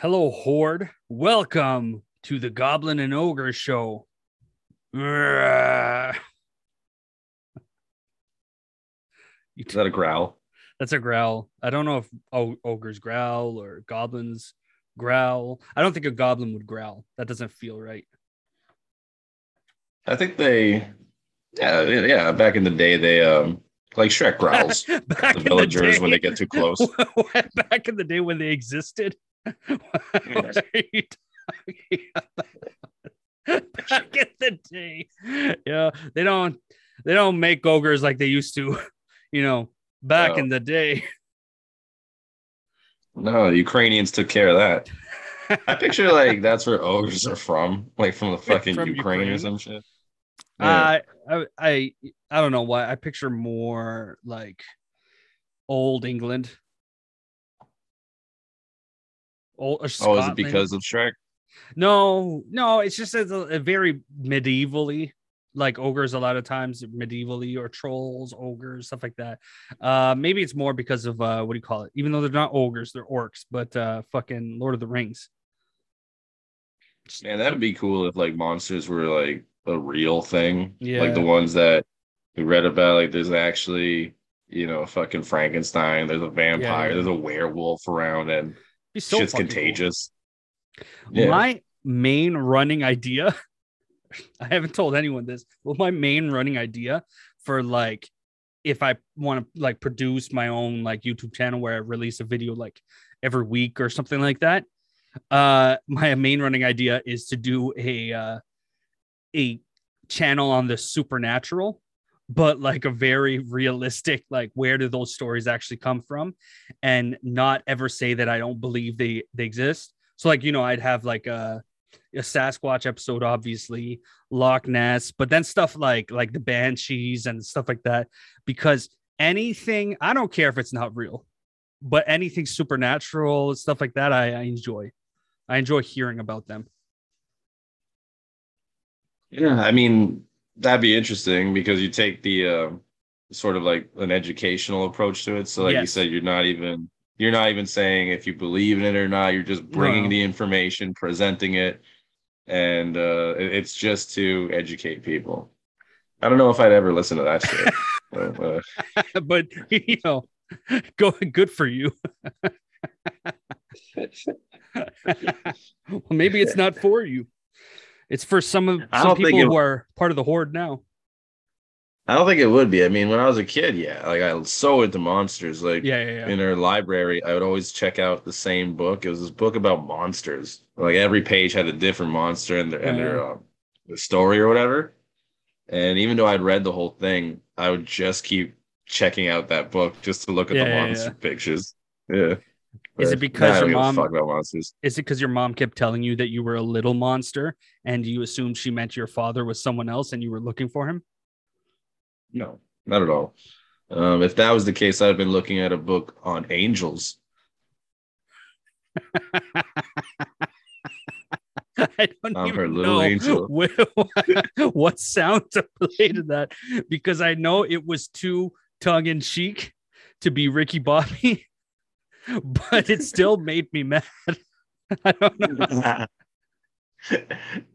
Hello, Horde. Welcome to the Goblin and Ogre Show. Is that a growl? That's a growl. I don't know if ogres growl or goblins growl. I don't think a goblin would growl. That doesn't feel right. I think they, yeah, yeah. Back in the day, they um like Shrek growls. The villagers day- when they get too close. Back in the day when they existed. What are you talking about? Back in the day. Yeah, they don't they don't make ogres like they used to, you know, back No. in the day. No, the Ukrainians took care of that. I picture like that's where ogres are from, like from the fucking From Ukraine, Ukraine? or some shit. Yeah. I, I I I don't know why I picture more like old England. Old, or oh, is it because of Shrek? No, no, it's just a, a very medievally like ogres a lot of times medievally or trolls, ogres, stuff like that. Uh maybe it's more because of uh what do you call it? Even though they're not ogres, they're orcs, but uh fucking Lord of the Rings. Man, that'd be cool if like monsters were like a real thing. Yeah. Like the ones that we read about, like there's actually, you know, fucking Frankenstein, there's a vampire, yeah. there's a werewolf around, and Be so shit's fucking cool. contagious. Yeah. My main running idea, I haven't told anyone this, but my main running idea for like if I want to like produce my own like YouTube channel where I release a video like every week or something like that. Uh my main running idea is to do a uh a channel on the supernatural but like a very realistic like where do those stories actually come from and not ever say that I don't believe they they exist. So like you know I'd have like a a Sasquatch episode obviously, Loch Ness, but then stuff like like the banshees and stuff like that because anything I don't care if it's not real, but anything supernatural stuff like that I, I enjoy. I enjoy hearing about them. Yeah, I mean that'd be interesting because you take the uh, sort of like an educational approach to it. So, like you said, you're not even you're not even saying if you believe in it or not. You're just bringing No. the information, presenting it, and uh, it's just to educate people. I don't know if I'd ever listen to that shit. but, uh, but you know, go good for you. well, maybe it's not for you. It's for some of some people it- who are part of the horde now. I don't think it would be. I mean, when I was a kid, yeah, like I was so into monsters. Like Yeah, yeah, yeah. in our library, I would always check out the same book. It was this book about monsters. Like every page had a different monster and their and their um, the story or whatever. And even though I'd read the whole thing, I would just keep checking out that book just to look at the monster pictures. Yeah. Is it because your don't give a mom- fuck about monsters? Is it because your mom kept telling you that you were a little monster and you assumed she meant your father was someone else and you were looking for him? No, not at all. Um, if that was the case, I'd have been looking at a book on angels. I don't I'm her even little know angel. what, what sound to play to that because I know it was too tongue in cheek to be Ricky Bobby, but it still made me mad. I don't know.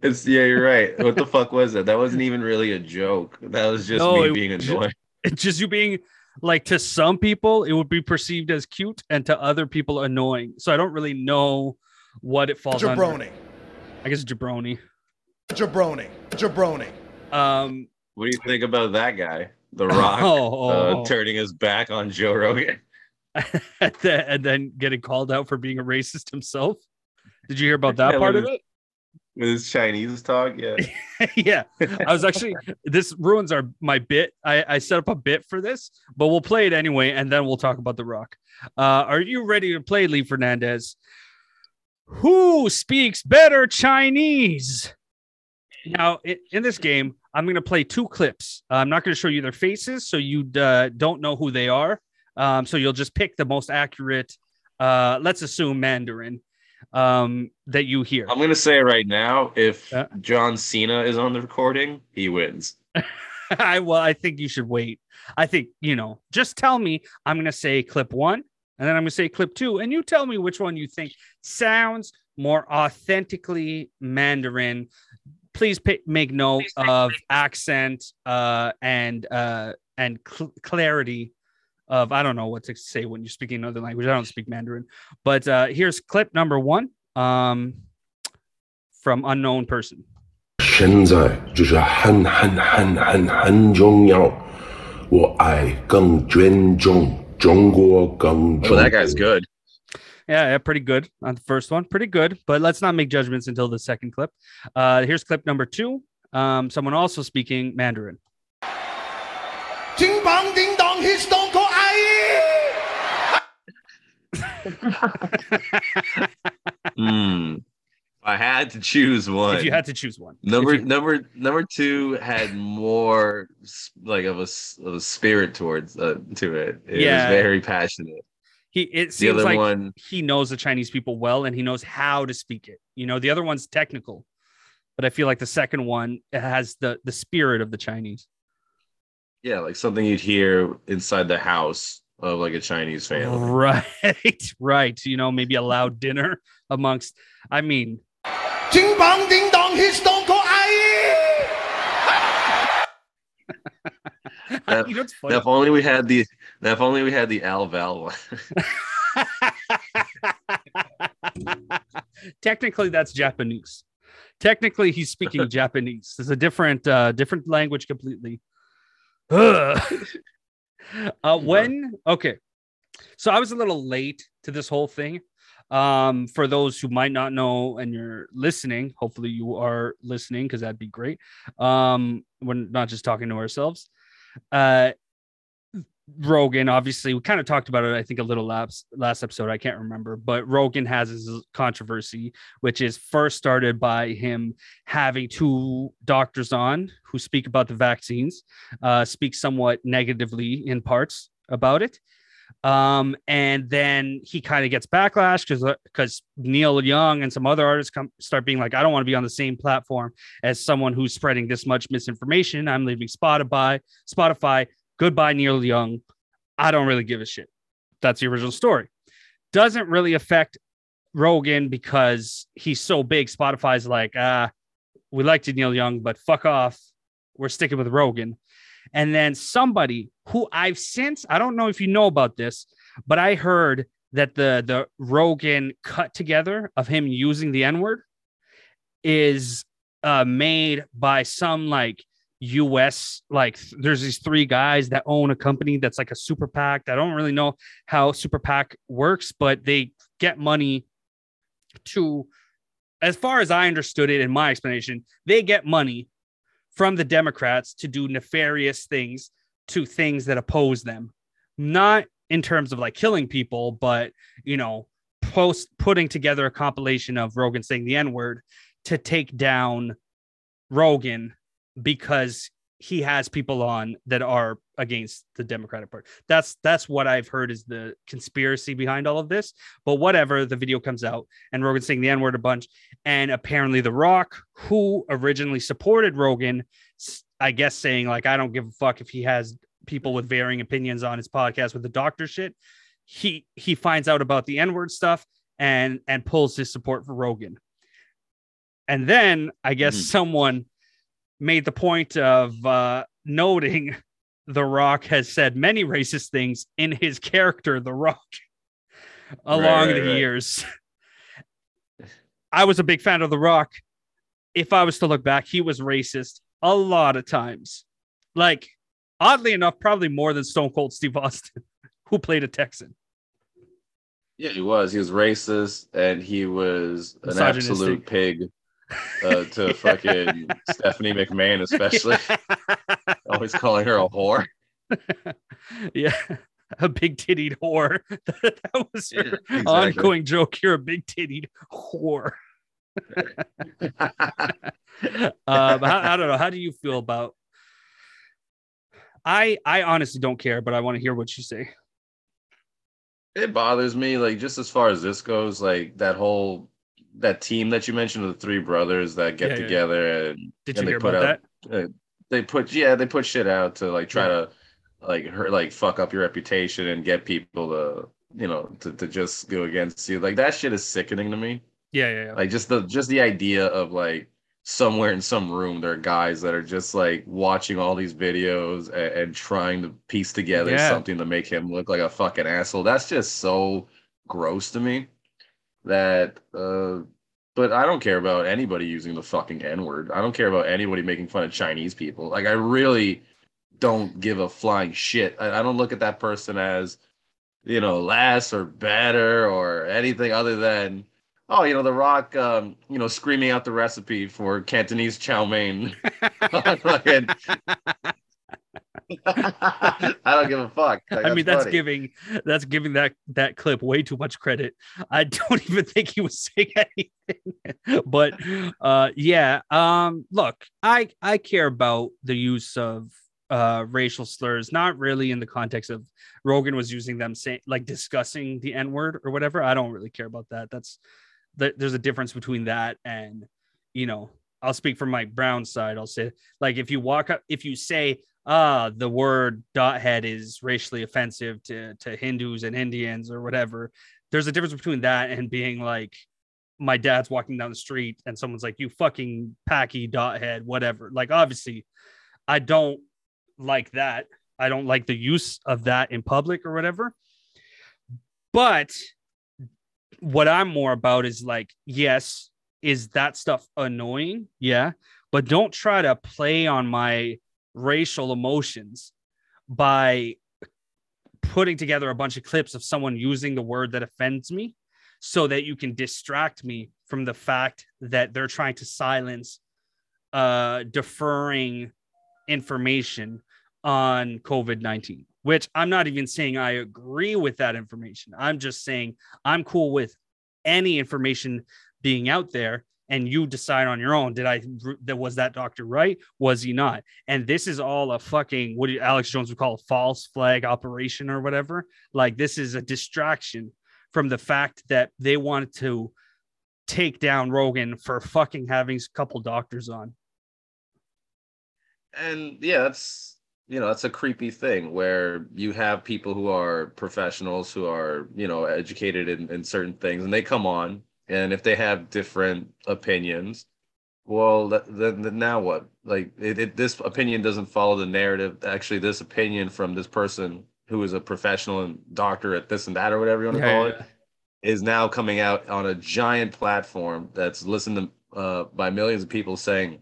it's yeah, you're right. What the fuck was that? That wasn't even really a joke. That was just No, me it being was- annoying. It's just you being like to some people it would be perceived as cute and to other people annoying. So I don't really know what it falls under. Jabroni. I guess jabroni. Jabroni. Jabroni. Um, What do you think about that guy, The Rock, oh, uh, oh, turning his back on Joe Rogan? and then- getting called out for being a racist himself. Did you hear about that Yeah, part of it? with his Chinese talk? Yeah, yeah, I was actually. This ruins our my bit. I I set up a bit for this, but we'll play it anyway, and then we'll talk about the Rock. Uh, are you ready to play, Lee Fernandez? Who speaks better Chinese? Now, in, this game, I'm going to play two clips. Uh, I'm not going to show you their faces, so you uh, don't know who they are. Um, so you'll just pick the most accurate. Uh, let's assume Mandarin um, that you hear. I'm gonna say right now, if Yeah. John Cena is on the recording, he wins. I well, I think you should wait. I think you know. Just tell me. I'm gonna say clip one, and then I'm gonna say clip two, and you tell me which one you think sounds more authentically Mandarin. Please pay, make note of accent uh, and uh, and cl- clarity of I don't know what to say when you're speaking another language. I don't speak Mandarin, but uh, here's clip number one um, from unknown person. 现在这是很很很很很重要，我爱更尊重中国更 Oh, 重 that guy's good. Yeah, yeah, pretty good on the first one. Pretty good, but let's not make judgments until the second clip. Uh, here's clip number two. Um, someone also speaking Mandarin. 金棒叮当，He's Stone Cold Hmm. I had to choose one. If you had to choose one, Number you- number number two had more like of a, of a spirit towards uh, to it. It Yeah. was very passionate. he it The seems like one, he knows the Chinese people well and he knows how to speak it. You know, the other one's technical, but I feel like the second one has the the spirit of the Chinese. yeah, like something you'd hear inside the house of like a Chinese family. Right, right. You know, maybe a loud dinner amongst, I mean, Ding dong ding dong, his don't go that, if only we had the if only we had the Al Val one. Technically, that's Japanese. Technically, he's speaking Japanese. It's a different uh, different language completely. Uh, when okay, so I was a little late to this whole thing. Um, for those who might not know and you're listening, hopefully you are listening because that'd be great. Um, we're not just talking to ourselves. Uh, Rogan, obviously, we kind of talked about it, I think, a little last last episode. I can't remember, but Rogan has his controversy, which is first started by him having two doctors on who speak about the vaccines, uh, speak somewhat negatively in parts about it. Um, and then he kind of gets backlash because because Neil Young and some other artists come start being like, I don't want to be on the same platform as someone who's spreading this much misinformation. I'm leaving Spotify, Spotify goodbye neil young. I don't really give a shit. That's the original story. Doesn't really affect rogan because he's so big. Spotify's like ah we liked you neil young but fuck off. We're sticking with rogan. And then somebody who i've since i don't know if you know about this but i heard that the the rogan cut together of him using the n-word is uh made by some like US like there's these three guys that own a company that's like a super PAC. I don't really know how super PAC works, but they get money to as far as I understood it in my explanation, they get money from the Democrats to do nefarious things to things that oppose them. Not in terms of like killing people, but you know, post putting together a compilation of Rogan saying the N-word to take down Rogan because he has people on that are against the Democratic Party. That's that's what I've heard is the conspiracy behind all of this. But whatever, the video comes out and Rogan saying the N word a bunch, and apparently The Rock, who originally supported Rogan, I guess saying like I don't give a fuck if he has people with varying opinions on his podcast with the doctor shit. He he finds out about the N word stuff and and pulls his support for Rogan. And then I guess Mhm. someone made the point of uh, noting The Rock has said many racist things in his character, The Rock, along right, the right. years. I was a big fan of The Rock. If I was to look back, he was racist a lot of times. Like, oddly enough, probably more than Stone Cold Steve Austin, who played a Texan. Yeah, he was. He was racist and he was an absolute pig uh, to fucking Stephanie McMahon, especially. Always calling her a whore. yeah. A big tittied whore. that was her Yeah, exactly. ongoing joke. You're a big tittied whore. um, I, I don't know. How do you feel about? I I honestly don't care, but I want to hear what you say. it bothers me, like just as far as this goes, like that whole that team that you mentioned the three brothers that get Yeah, yeah. together and Did And you they hear put about out- that? uh, they put yeah they put shit out to like try to like hurt like fuck up your reputation and get people to you know, to, to just go against you. Like that shit is sickening to me. Yeah, yeah, yeah. Like just the just the idea of like somewhere in some room there are guys that are just like watching all these videos and, and trying to piece together Yeah. something to make him look like a fucking asshole. That's just so gross to me. That uh but I don't care about anybody using the fucking N-word. I don't care about anybody making fun of Chinese people. Like I really don't give a flying shit. I, I don't look at that person as, you know, less or better or anything other than, oh, you know, The Rock, um, you know, screaming out the recipe for Cantonese chow mein. I don't give a fuck. Like, I mean, that's giving that's giving that that clip way too much credit. I don't even think he was saying anything. but uh yeah, um look, I I care about the use of uh racial slurs, not really in the context of Rogan was using them saying like discussing the N-word or whatever. I don't really care about that. That's that there's a difference between that and you know, I'll speak from Mike Brown's side. I'll say like if you walk up if you say ah, the word dot head is racially offensive to to Hindus and Indians or whatever. There's a difference between that and being like, my dad's walking down the street and someone's like, you fucking packy dot head, whatever. Like, obviously, I don't like that. I don't like the use of that in public or whatever. But what I'm more about is like, yes, is that stuff annoying? Yeah. But don't try to play on my racial emotions by putting together a bunch of clips of someone using the word that offends me so that you can distract me from the fact that they're trying to silence uh deferring information on COVID-19 which I'm not even saying I agree with that information. I'm just saying I'm cool with any information being out there and you decide on your own did i that was that doctor right? Was he not? And this is all a fucking what alex jones would call a false flag operation or whatever. Like this is a distraction from the fact that they wanted to take down rogan for fucking having a couple doctors on. And yeah, that's you know that's a creepy thing where you have people who are professionals who are you know educated in, in certain things, and they come on, and if they have different opinions, well, then, then now what? Like, it, it, this opinion doesn't follow the narrative. Actually, this opinion from this person who is a professional and doctor at this and that or whatever you want to call it is now coming out on a giant platform that's listened to uh, by millions of people saying,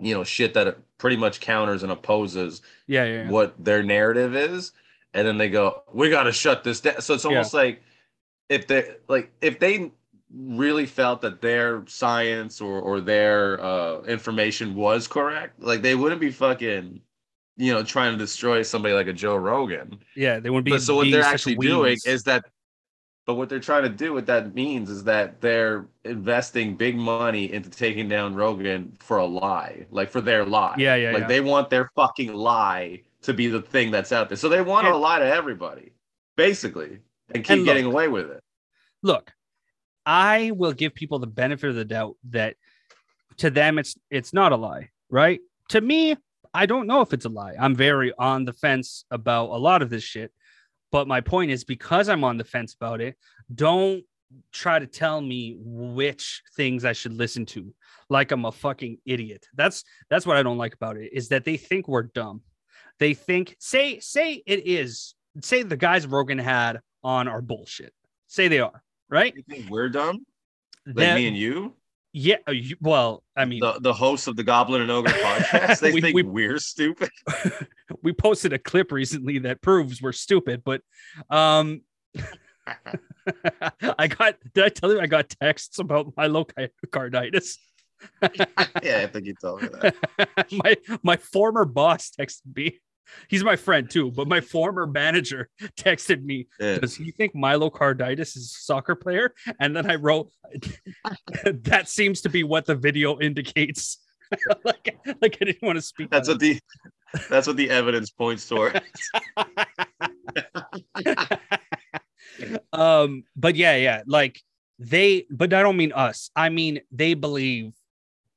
you know, shit that pretty much counters and opposes yeah yeah, yeah. what their narrative is, and then they go, "We got to shut this down." So it's almost like if they like if they really felt that their science or or their uh, information was correct, like they wouldn't be fucking, you know, trying to destroy somebody like a Joe Rogan. yeah they wouldn't be But so what they're actually doing is that, but what they're trying to do, what that means is that they're investing big money into taking down Rogan for a lie, like for their lie. Yeah, yeah, Like yeah. they want their fucking lie to be the thing that's out there. So they want to lie to everybody, basically, and keep And getting away with it. look, I will give people the benefit of the doubt that to them it's it's not a lie, right? To me, I don't know if it's a lie. I'm very on the fence about a lot of this shit. But my point is because I'm on the fence about it, don't try to tell me which things I should listen to like I'm a fucking idiot. That's that's what I don't like about it is that they think we're dumb. They think say say it is say the guys Rogan had on are bullshit. Say they are, right? You think we're dumb? Like That- me and you, yeah, uh, well, I mean, the, the hosts of the Goblin and Ogre podcast, they We- think we- we, are stupid. we posted a clip recently that proves we're stupid, but um I got did I tell you I got texts about my myocarditis? yeah, I think you told me that. my my former boss texted me. He's my friend too, but my former manager texted me. Yeah. Does he think Myocarditis is a soccer player? And then I wrote, that seems to be what the video indicates. like, like I didn't want to speak. That's what the that's what the evidence points toward. um but yeah yeah like they but i don't mean us i mean they believe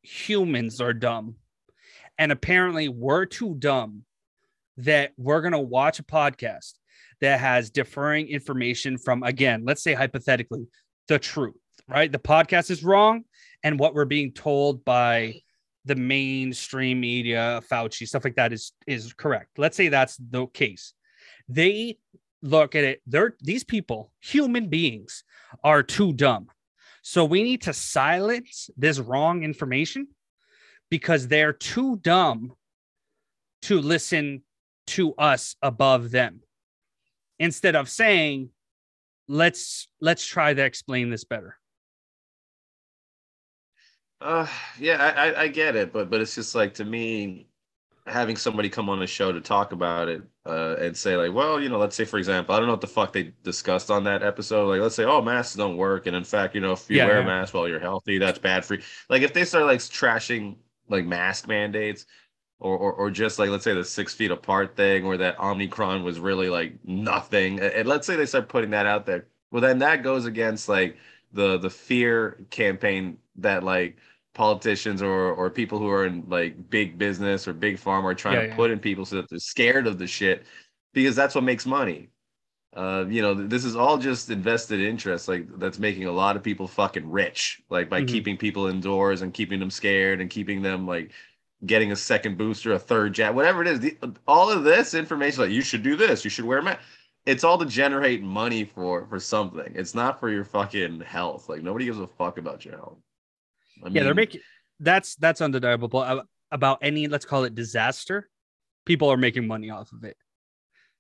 humans are dumb and apparently we're too dumb that we're gonna watch a podcast that has differing information from again, let's say hypothetically, the truth, right? The podcast is wrong, and what we're being told by the mainstream media, Fauci, stuff like that is is correct. Let's say that's the case. They look at it, they're these people, human beings, are too dumb. So we need to silence this wrong information because they're too dumb to listen to us above them instead of saying let's let's try to explain this better Uh, yeah, I, I, get it, but but it's just like to me, having somebody come on the show to talk about it uh, and say like, well, you know, let's say for example, I don't know what the fuck they discussed on that episode. Like, let's say, oh, masks don't work, and in fact, you know, if you Yeah, wear yeah. a mask while you're healthy, that's bad for you. Like, if they start like trashing like mask mandates. Or, or, or just like let's say the six feet apart thing or that omicron was really like nothing and let's say they start putting that out there well then that goes against like the the fear campaign that like politicians or or people who are in like big business or big pharma are trying Yeah, to yeah. put in people so that they're scared of the shit because that's what makes money. Uh, you know, this is all just invested interest, like that's making a lot of people fucking rich, like by Mhm. keeping people indoors and keeping them scared and keeping them like getting a second booster, a third jab, whatever it is. The, all of this information, like you should do this, you should wear a mask. It's all to generate money for for something. It's not for your fucking health. Like nobody gives a fuck about your health. I yeah they're making that's that's undeniable about any let's call it disaster people are making money off of it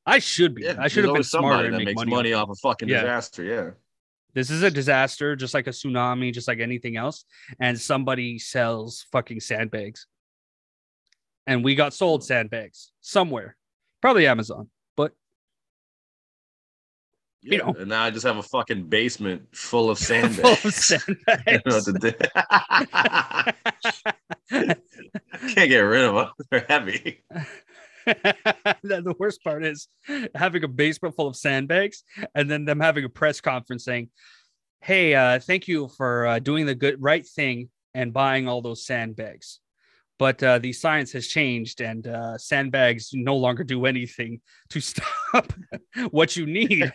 i should be yeah, i should have been smarter that make makes money, money, off off a fucking Yeah. disaster. Yeah. this is a disaster just like a tsunami just like anything else and somebody sells fucking sandbags and we got sold sandbags somewhere probably amazon but You Yeah, know. and now I just have a fucking basement full of full sandbags. of don't know sandbags. Can't get rid of them. They're heavy. the the worst part is having a basement full of sandbags and then them having a press conference saying, Hey, uh, thank you for uh, doing the good right thing and buying all those sandbags. But uh, the science has changed, and uh, sandbags no longer do anything to stop what you need.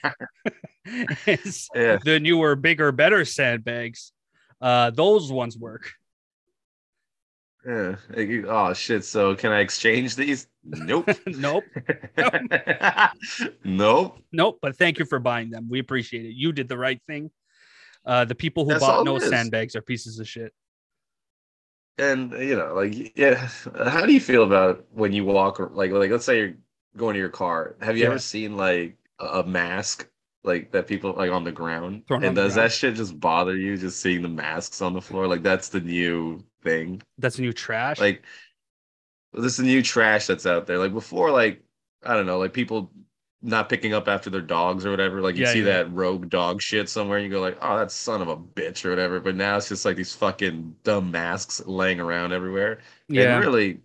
is Yeah. the newer, bigger, better sandbags. Uh, those ones work. Yeah. Oh shit. So can I exchange these? Nope. nope. nope. Nope, but thank you for buying them. We appreciate it. You did the right thing. Uh, the people who That's bought no sandbags are pieces of shit. And you know, like, yeah. How do you feel about when you walk? Like, like, let's say you're going to your car. Have you Yeah. ever seen like a mask? Like that people like on the ground, Thrown and the does ground. that shit just bother you? Just seeing the masks on the floor, like that's the new thing. That's new trash. like this is the new trash that's out there. Like before, like I don't know, like people not picking up after their dogs or whatever. Like you Yeah, see yeah. that rogue dog shit somewhere, and you go like, oh, that son of a bitch or whatever. But now it's just like these fucking dumb masks laying around everywhere. yeah, And really,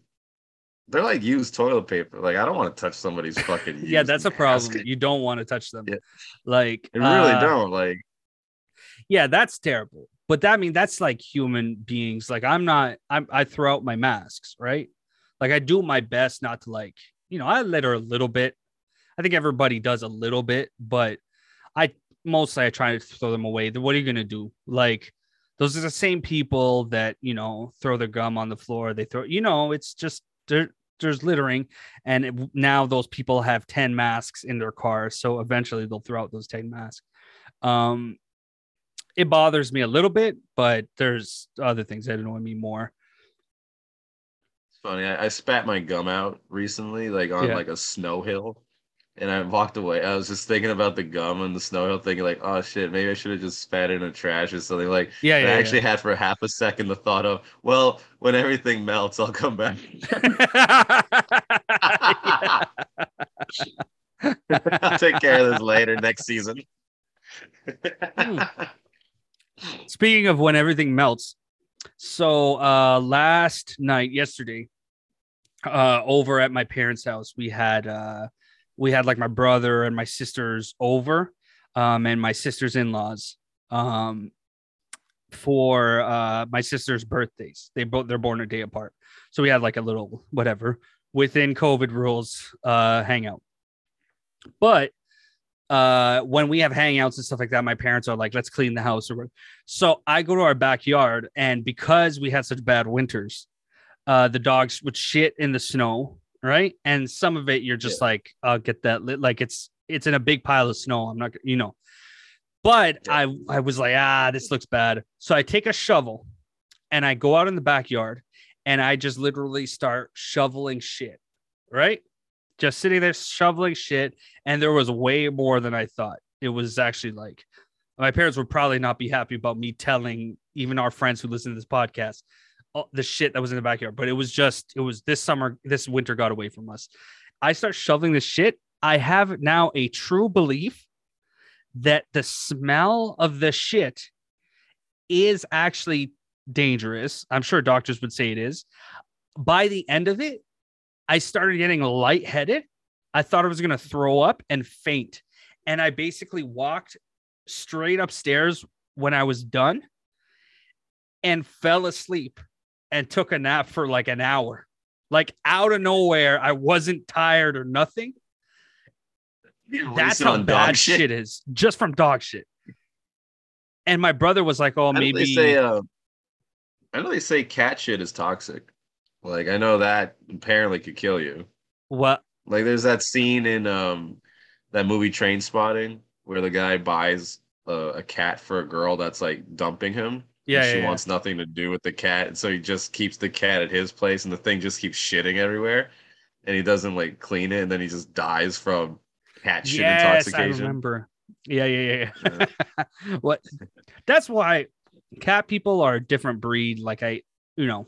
they're like used toilet paper. Like I don't want to touch somebody's fucking. yeah, that's a mask. problem. You don't want to touch them. Yeah. Like, I really uh, don't like. Yeah, that's terrible. But that I mean that's like human beings. Like I'm not. I'm. I throw out my masks, right? Like I do my best not to like. You know, I litter a little bit. I think everybody does a little bit, but I mostly I try to throw them away. What are you gonna do? Like those are the same people that you know throw their gum on the floor. They throw. You know, it's just there. There's littering, and it, now those people have ten masks in their car. So eventually they'll throw out those ten masks. Um, it bothers me a little bit, but there's other things that annoy me more. It's funny. I, I spat my gum out recently, like on Yeah. like a snow hill, and I walked away. I was just thinking about the gum and the snow hill, thinking like, oh shit, maybe I should have just spat in the trash or something. Like, Yeah, yeah. I actually had for half a second the thought of, well, when everything melts, I'll come back. I'll take care of this later next season. Hmm. Speaking of when everything melts, so uh last night, yesterday, uh over at my parents' house, we had uh we had like my brother and my sisters over, um, and my sister's in-laws, um, for uh my sister's birthdays. They both they're born a day apart. So we had like a little whatever within COVID rules uh hangout. But uh when we have hangouts and stuff like that my parents are like let's clean the house or so i go to our backyard and because we had such bad winters uh the dogs would shit in the snow right? And some of it you're just like i'll get that lit like it's it's in a big pile of snow i'm not you know. But i i was like ah this looks bad. So i take a shovel and i go out in the backyard and i just literally start shoveling shit right? Just sitting there shoveling shit and there was way more than I thought. It was actually like my parents would probably not be happy about me telling even our friends who listen to this podcast the shit that was in the backyard, but it was just it was this summer, this winter got away from us. I start shoveling the shit. I have now a true belief that the smell of the shit is actually dangerous. I'm sure doctors would say it is. By the end of it, I started getting lightheaded. I thought I was going to throw up and faint. And I basically walked straight upstairs when I was done and fell asleep and took a nap for like an hour. Like out of nowhere, I wasn't tired or nothing. That's how bad dog shit. shit. is, just from dog shit. And my brother was like, "Oh, maybe." they say uh, I know they say cat shit is toxic. Like I know that apparently could kill you. what? Like there's that scene in um that movie Trainspotting where the guy buys a, a cat for a girl that's like dumping him. Yeah, she yeah, yeah. wants nothing to do with the cat, and so he just keeps the cat at his place, and the thing just keeps shitting everywhere, and he doesn't like clean it, and then he just dies from cat shit yes, I intoxication. remember. Yeah, yeah, yeah. yeah. what? That's why cat people are a different breed. Like I, you know,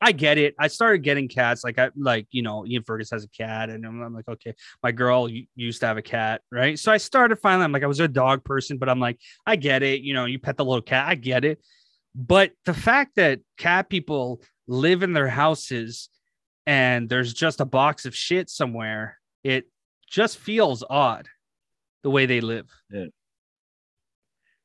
I get it. I started getting cats. Like I, like you know, Ian Fergus has a cat, and I'm, I'm like, okay, my girl used to have a cat, right? So I started finally. I'm like, I was a dog person, but I'm like, I get it. You know, you pet the little cat, I get it. But the fact that cat people live in their houses and there's just a box of shit somewhere, it just feels odd the way they live.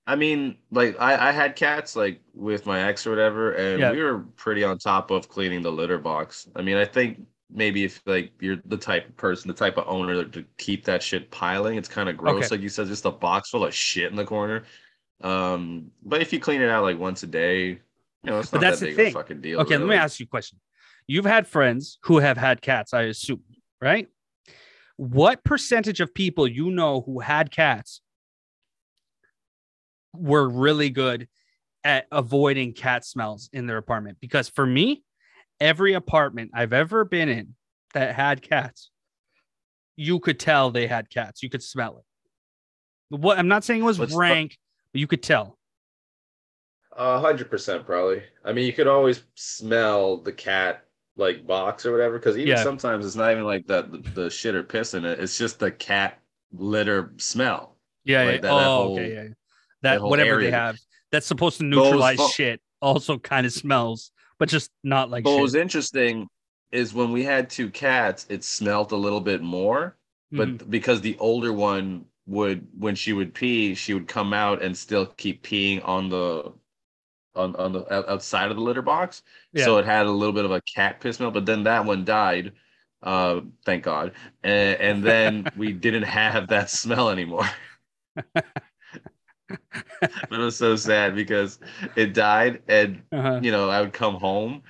I mean, like I, I had cats like with my ex or whatever, and Yeah. we were pretty on top of cleaning the litter box. I mean, I think maybe if like you're the type of person, the type of owner to keep that shit piling, it's kind of gross. Okay. Like you said, just a box full of shit in the corner. Um, but if you clean it out like once a day, you know, it's not that's that big thing. of a fucking deal. Okay, let me ask you a question. You've had friends who have had cats, I assume, right? What percentage of people you know who had cats were really good at avoiding cat smells in their apartment? Because for me, every apartment I've ever been in that had cats, you could tell they had cats. You could smell it. What I'm not saying it was the- rank, but you could tell. A hundred percent, probably. I mean, you could always smell the cat like box or whatever, because even Yeah. sometimes it's not even like that the, the shit or piss in it. It's just the cat litter smell. Yeah, Like yeah. that- oh, that whole- okay, yeah. That, that whole whatever they have that's supposed to But what was neutralize fu- shit also kind of smells, but just not like what shit. was interesting is when we had two cats, it smelled a little bit more, but Mhm. because the older one would when she would pee, she would come out and still keep peeing on the on on the outside of the litter box. Yeah. So it had a little bit of a cat piss smell, but then that one died. Uh, thank God. And, and then we didn't have that smell anymore. it was so sad because it died, and uh-huh. you know I would come home,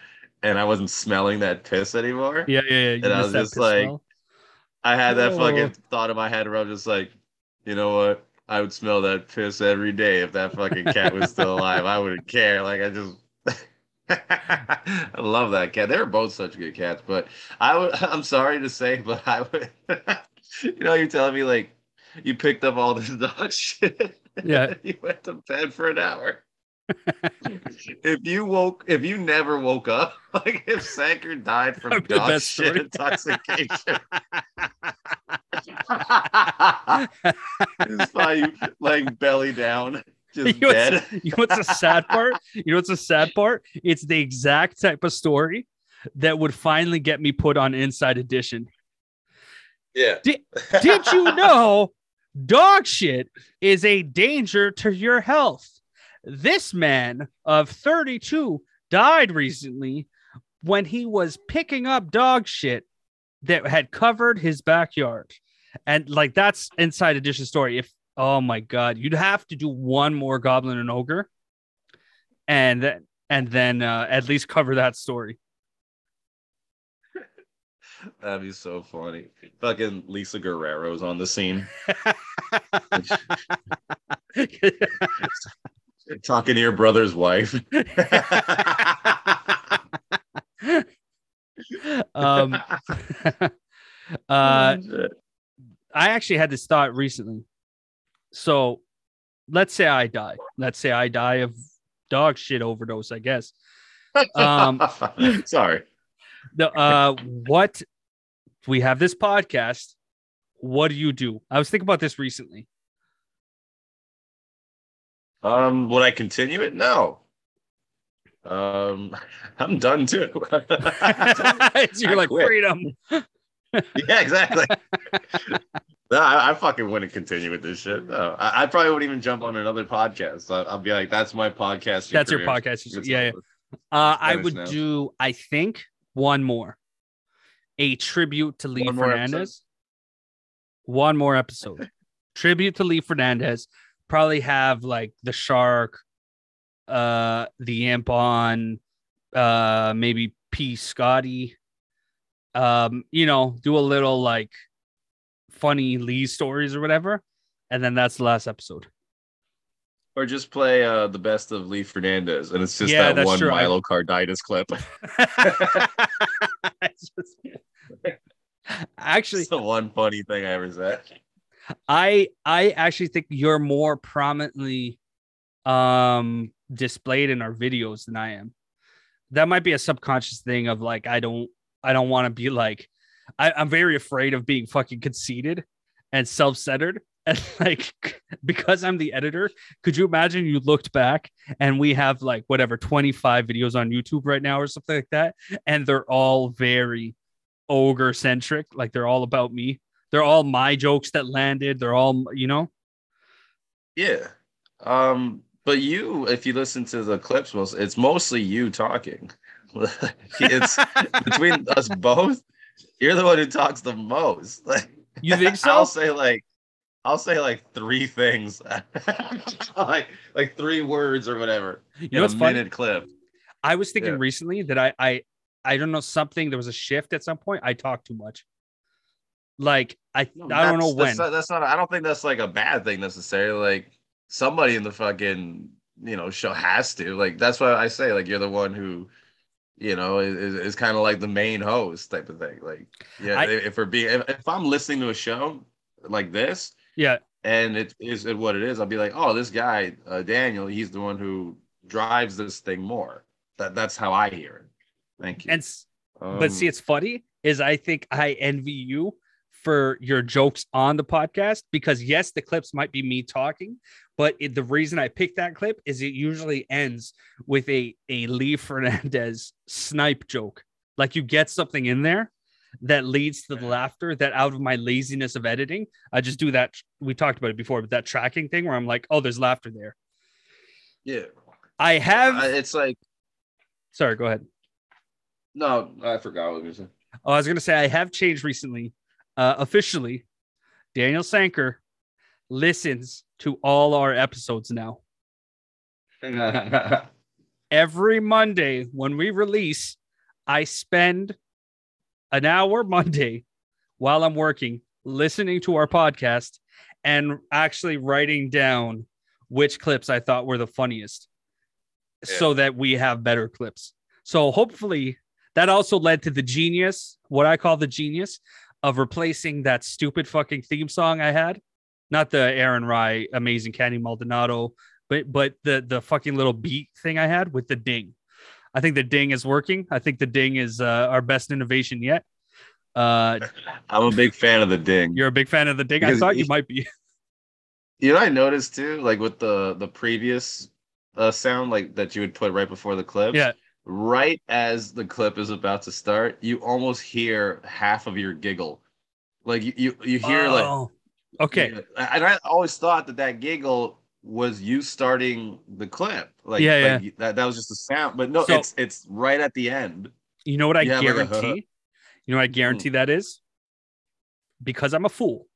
and I wasn't smelling that piss anymore. yeah, yeah, yeah. You And I was just like- smell. I had that Oh. fucking thought in my head where I was just like, you know what? I would smell that piss every day if that fucking cat was still alive. I wouldn't care. Like I just I love that cat. They were both such good cats, but I would I'm sorry to say, but I would you know, you're telling me like you picked up all this dog shit. Yeah. you went to bed for an hour. if you woke if you never woke up, like if Sanker died from That'd dog shit intoxication. Just saw you like belly down, just You know, dead. what's, you know what's the sad part? You know what's the sad part? It's the exact type of story that would finally get me put on Inside Edition. Yeah. Did you know dog shit is a danger to your health? This man of 32 died recently when he was picking up dog shit that had covered his backyard. and like that's inside edition story. If oh my god, you'd have to do one more Goblin and Ogre, and then and then uh, at least cover that story. That'd be so funny. Fucking Lisa Guerrero's on the scene. Talking to your brother's wife. um, uh, I actually had this thought recently. So let's say I die. Let's say I die of dog shit overdose, I guess. Um, Sorry. The uh what we have this podcast. What do you do? I was thinking about this recently. Um, would I continue it? No. Um, I'm done too. You're I like quit. freedom. yeah, exactly. no, I, I fucking wouldn't continue with this shit. No, I, I probably wouldn't even jump on another podcast. I, I'll be like, "That's my podcast." That's your podcast. It's Yeah, yeah. Uh, I would now. do. I think one more, a tribute to Lee One more Fernandez. One more episode, tribute to Lee Fernandez. Probably have like the shark, uh, the imp on, uh, maybe P Scotty. Um, you know, do a little like funny Lee stories or whatever, and then that's the last episode. Or just play uh, the best of Lee Fernandez, and it's just Yeah, that one true. I- myocarditis clip. Just- Actually, it's the one funny thing I ever said. I I actually think you're more prominently um displayed in our videos than I am. That might be a subconscious thing of like I don't I don't want to be like I, I'm very afraid of being fucking conceited and self-centered. And like because I'm the editor, could you imagine you looked back and we have like whatever 25 videos on YouTube right now or something like that, and they're all very ogre centric, like they're all about me they're all my jokes that landed. They're all, you know, Yeah. Um, but you, if you listen to the clips, most it's mostly you talking. it's between us both. You're the one who talks the most. Like, you think so I'll say like, I'll say like three things, like like three words or whatever. You know it's funny? clip. I was thinking Yeah. recently that I, I, I don't know something. There was a shift at some point. I talked too much. Like I, No, I don't know when. That's not, that's not. I don't think that's like a bad thing necessarily. Like somebody in the fucking you know show has to. Like that's why I say like you're the one who, you know, is, is kind of like the main host type of thing. Like yeah, I- if we're being if, if I'm listening to a show like this yeah, and it is what it is, I'll be like, oh, this guy uh, Daniel, he's the one who drives this thing more. That that's how I hear it. Thank you. and s- but see, Um, it's funny is I think I envy you for your jokes on the podcast because yes, the clips might be me talking, but it, the reason I picked that clip is it usually ends with a a Lee Fernandez snipe joke. Like you get something in there that leads to the laughter that out of my laziness of editing, I just do that. We talked about it before, but that tracking thing where I'm like, oh, there's laughter there. yeah, I have. I- it's like sorry, go ahead. no, I forgot what I was gonna say. Oh, I was gonna say I have changed recently. Uh, officially, Daniel Sanker listens to all our episodes now. Every Monday when we release, I spend an hour Monday while I'm working listening to our podcast and actually writing down which clips I thought were the funniest so that we have better clips. So hopefully that also led to the genius, what I call the genius of replacing that stupid fucking theme song I had. Not the Aaron Rye amazing Candy Maldonado, but but the the fucking little beat thing I had with the ding. I think the ding is working. I think the ding is uh, our best innovation yet. Uh, I'm a big fan of the ding. you're a big fan of the ding. I thought you might be. You know, I noticed too, like with the the previous uh, sound, like that you would put right before the clip. Yeah. Right as the clip is about to start, you almost hear half of your giggle. Like you you, you hear like Oh, okay. Yeah, and I always thought that that giggle was you starting the clip. Like, Yeah, like that that was just a sound, but no, So- it's it's right at the end. You know what I You have like guarantee? you know what I guarantee that is? Because I'm a fool.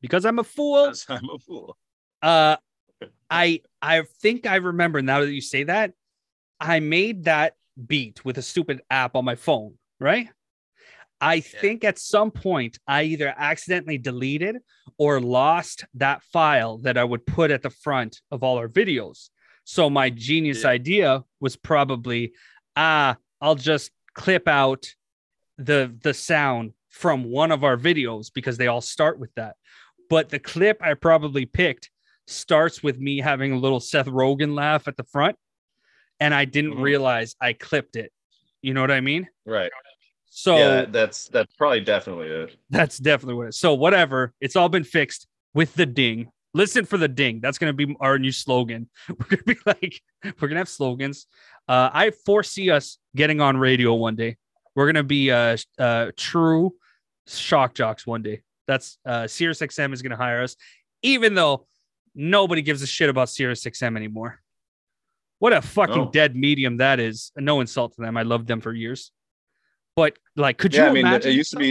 because I'm a fool. I'm a fool. Uh, I I think I remember now that you say that. I made that beat with a stupid app on my phone, right? I think at some point I either accidentally deleted or lost that file that I would put at the front of all our videos. So my genius Yeah. idea was probably, ah, I'll just clip out the the sound from one of our videos because they all start with that. But the clip I probably picked starts with me having a little Seth Rogen laugh at the front, and I didn't Mhm. realize I clipped it. You know what I mean? Right. So yeah, that's that's probably definitely it. that's definitely what it is. So whatever, it's all been fixed with the ding. Listen for the ding. That's gonna be our new slogan. We're gonna be like, we're gonna have slogans. Uh, I foresee us getting on radio one day. We're gonna be uh, uh true shock jocks one day. That's uh Sirius XM is gonna hire us, even though nobody gives a shit about Sirius XM anymore. What a fucking No. dead medium that is. No insult to them. I loved them for years. But like, could yeah, you I mean, it- imagine? it used to be.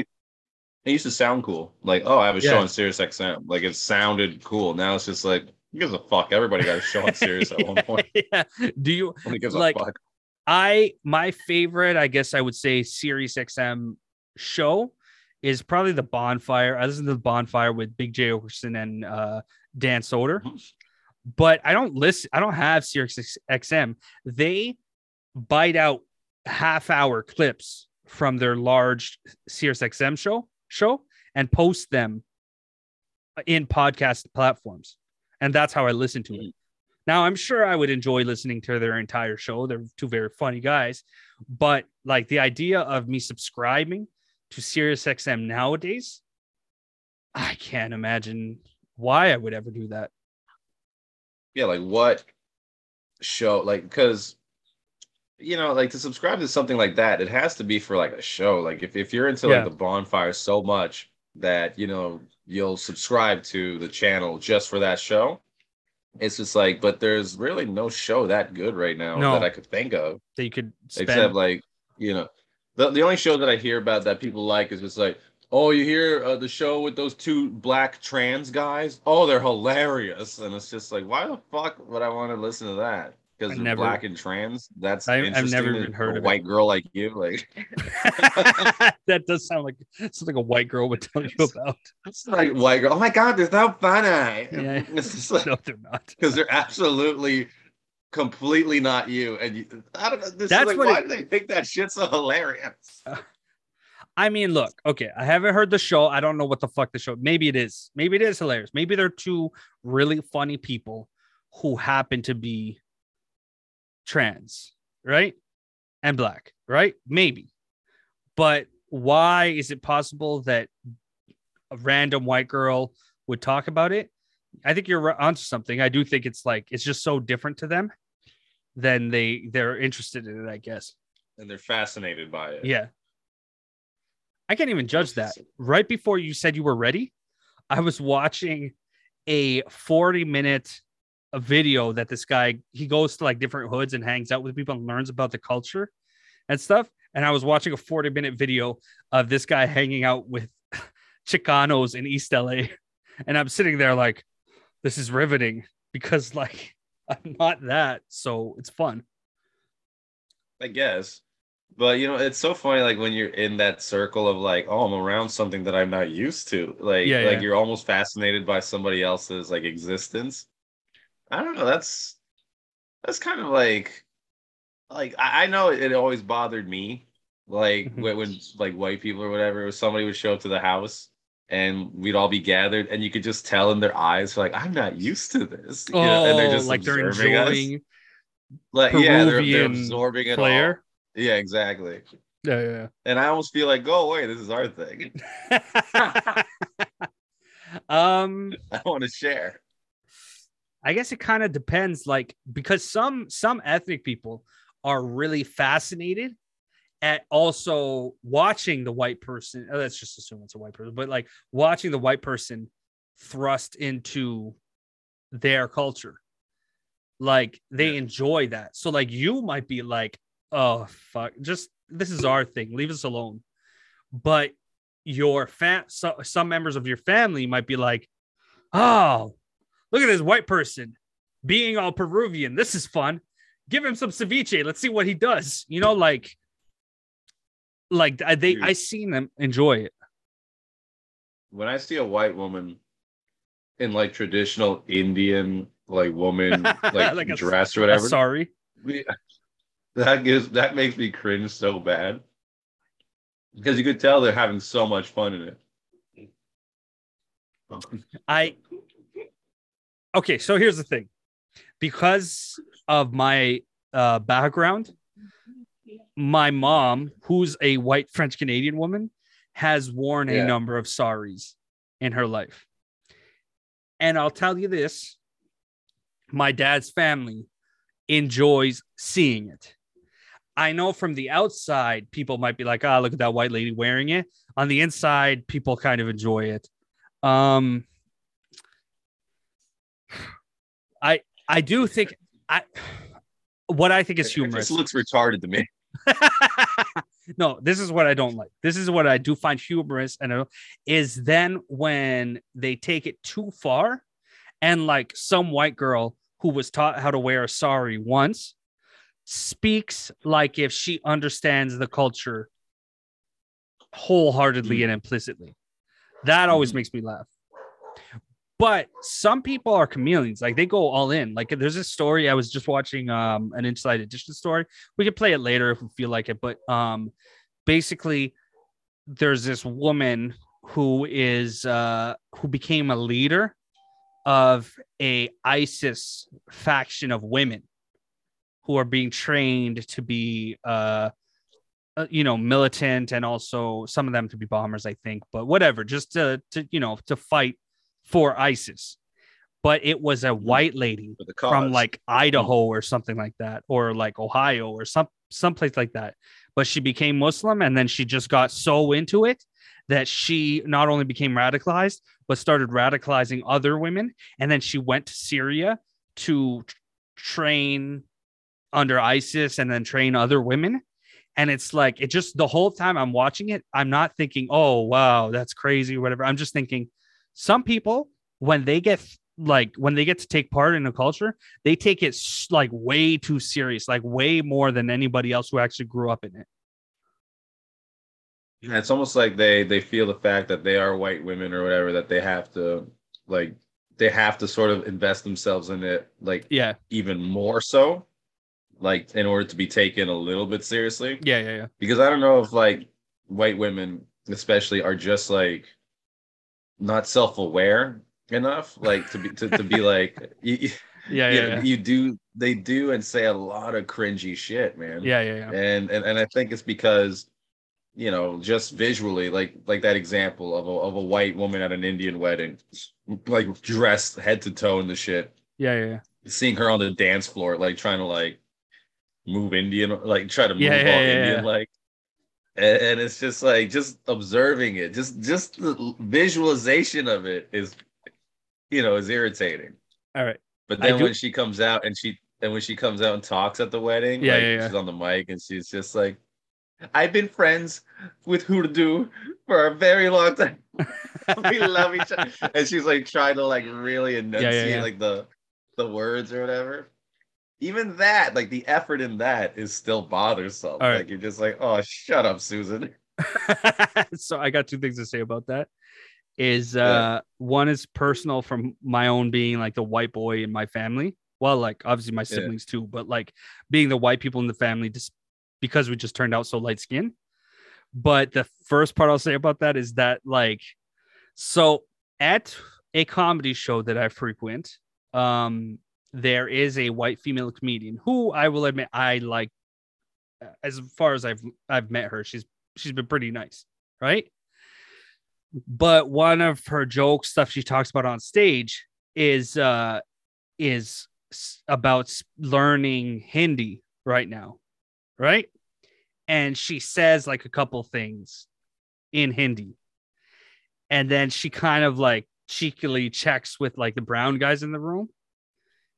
It used to sound cool. Like, oh, I have a show Yeah. on Sirius XM. Like, it sounded cool. Now it's just like, who gives a fuck? Everybody got a show on Sirius at one point. yeah. Do you Like- a fuck. I my favorite, I guess I would say Sirius XM show is probably the bonfire. I listen to the bonfire with Big Jay Oakerson and uh Dan Soder. Mhm. But I don't listen, I don't have Sirius XM. They bite out half hour clips from their large Sirius XM show show and post them in podcast platforms. And that's how I listen to it. Mm-hmm. Now, I'm sure I would enjoy listening to their entire show. They're two very funny guys, but like the idea of me subscribing to SiriusXM nowadays, I can't imagine why I would ever do that. yeah like what show like because you know like to subscribe to something like that it has to be for like a show like if, if you're into Yeah. like the bonfire so much that you know you'll subscribe to the channel just for that show it's just like but there's really no show that good right now No. that i could think of That you could spend. except like you know the, the only show that i hear about that people like is just like oh you hear uh, the show with those two black trans guys oh they're hilarious and it's just like why the fuck would i want to listen to that because they're black and trans that's I- I've never even heard a of it. white girl like you like that does sound like something a white girl would tell you about. it's like white girl oh my god they're so funny Yeah. it's just like No, they're not. because they're absolutely completely not you and you i don't know this That's is like what why it- do they think that shit's so hilarious uh, I mean, look, okay, I haven't heard the show. I don't know what the fuck the show. Maybe it is. Maybe it is hilarious. Maybe they're two really funny people who happen to be trans, right? And black, right? Maybe. But why is it possible that a random white girl would talk about it? I think you're onto something. I do think it's like it's just so different to them than they they're interested in it, I guess. and they're fascinated by it Yeah. I can't even judge that. Right before you said you were ready, I was watching a 40 minute a video that this guy he goes to like different hoods and hangs out with people and learns about the culture and stuff. And I was watching a 40 minute video of this guy hanging out with Chicanos in East LA. And I'm sitting there like, this is riveting because like I'm not that. So it's fun. I guess. But you know, it's so funny like when you're in that circle of like, oh, I'm around something that I'm not used to. Like Yeah, like yeah. you're almost fascinated by somebody else's like existence. I don't know, that's that's kind of like like I, I know it, it always bothered me. Like Mhm. when, when like white people or whatever, somebody would show up to the house and we'd all be gathered and you could just tell in their eyes like I'm not used to this. you know, and they're just Oh, like they're observing us. enjoying like yeah, they're, they're absorbing it flair. all. Yeah, exactly. Yeah, yeah. And I almost feel like, go away. This is our thing. um, I want to share. I guess it kind of depends, like because some some ethnic people are really fascinated at also watching the white person. oh, let's just assume it's a white person, but like watching the white person thrust into their culture. Like they Yeah. enjoy that. So like you might be like, oh fuck, just this is our thing. Leave us alone. But your fam so, some members of your family might be like, Oh, look at this white person being all Peruvian. This is fun. Give him some ceviche. Let's see what he does. You know, like, like I- they, Dude. I seen them enjoy it. when I see a white woman in like traditional Indian like woman like, Like a- dress or Uh, whatever, sorry. we- that gives that makes me cringe so bad because you could tell they're having so much fun in it. I okay, so here's the thing. Because of my uh background, my mom, who's a white French Canadian woman, has worn a number of saris in her life. And I'll tell you this, my dad's family enjoys seeing it. I know from the outside, people might be like, ah, look at that white lady wearing it. On the inside, people kind of enjoy it. Um, I I do think I what I think is humorous. This looks retarded to me. no, this is what I don't like. This is what I do find humorous, and uh, is then when they take it too far, and like some white girl who was taught how to wear a sari once speaks like if she understands the culture wholeheartedly and implicitly. That always Mhm. makes me laugh. But some people are chameleons, like they go all in. Like there's a story I was just watching um an inside edition story we could play it later if we feel like it but um basically there's this woman who is uh who became a leader of a isis faction of women who are being trained to be uh uh, you know militant and also some of them to be bombers i think but whatever just to to you know to fight for isis but it was a white lady from like Idaho or something like that, or like Ohio or some someplace like that. But she became Muslim and then she just got so into it that she not only became radicalized, but started radicalizing other women. And then she went to Syria to train under ISIS and then train other women. And it's like it just the whole time I'm watching it, I'm not thinking, oh wow, that's crazy, or whatever. I'm just thinking some people when they get like when they get to take part in a culture, they take it like way too serious, like way more than anybody else who actually grew up in it. Yeah, it's almost like they they feel the fact that they are white women or whatever that they have to like they have to sort of invest themselves in it like Yeah, even more so like in order to be taken a little bit seriously yeah, yeah, yeah. because I don't know if like white women especially are just like not self-aware enough like to be to, to be like you, Yeah, you yeah, know, yeah. you do they do and say a lot of cringy shit man Yeah, yeah, yeah. and and, and I think it's because you know just visually like like that example of a, of a white woman at an Indian wedding like dressed head to toe in the shit Yeah, yeah, yeah. seeing her on the dance floor like trying to like move Indian like try to move Yeah, all Indian like and, and it's just like just observing it just just the visualization of it is you know is irritating All right. but then when she comes out and she and when she comes out and talks at the wedding, Yeah, like, yeah, yeah. she's on the mic and she's just like, "I've been friends with Hoodoo for a very long time. we love each other." And she's like trying to like really enunciate yeah. like the the words or whatever. Even that, like the effort in that, is still bothersome. Right. Like you're just like, "Oh, shut up, Susan." so I got two things to say about that. Is uh Yeah. one is personal from my own being like the white boy in my family. Well, like obviously my Yeah. siblings too, but like being the white people in the family just because we just turned out so light skinned. But the first part I'll say about that is that like so at a comedy show that I frequent, um, there is a white female comedian who I will admit I like as far as I've I've met her, she's she's been pretty nice, right? But one of her jokes stuff she talks about on stage is uh is about learning Hindi right now, right? And she says like a couple things in Hindi. And then she kind of like cheekily checks with like the brown guys in the room,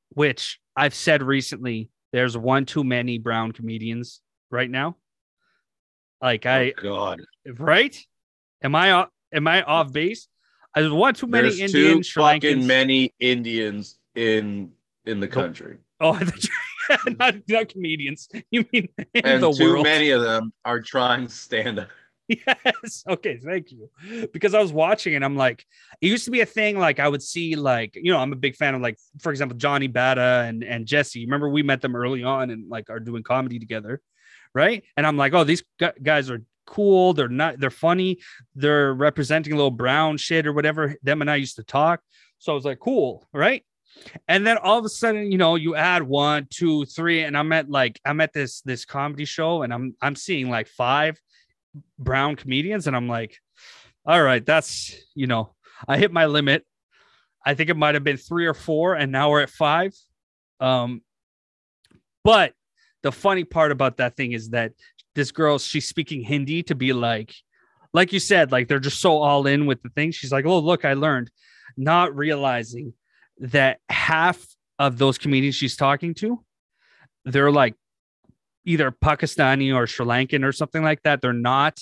which I've said recently there's one too many brown comedians right now. Like I oh God, right? Am I off, am I off base? There's one too many There's Indian too Sri fucking Lankans. many Indians in in the country, Oh, not, not comedians. You mean in and the too world? many of them are trying stand up. Yes. Okay. Thank you. Because I was watching and I'm like, it used to be a thing. Like I would see, like, you know, I'm a big fan of, like, for example, Johnny Bata and and Jesse. Remember we met them early on and like are doing comedy together, right? And I'm like, oh, these guys are cool. They're not. They're funny. They're representing a little brown shit or whatever. Them and I used to talk. So I was like, cool, right? And then all of a sudden, you know, you add one, two, three, and I'm at like I'm at this this comedy show, and I'm I'm seeing like five brown comedians, and I'm like, all right, that's you know, I hit my limit. I think it might have been three or four, and now we're at five. Um, but the funny part about that thing is that this girl, she's speaking Hindi to be like, like you said, like they're just so all in with the thing. She's like, oh, look, I learned, not realizing that half of those comedians she's talking to, they're like either Pakistani or Sri Lankan or something like that. They're not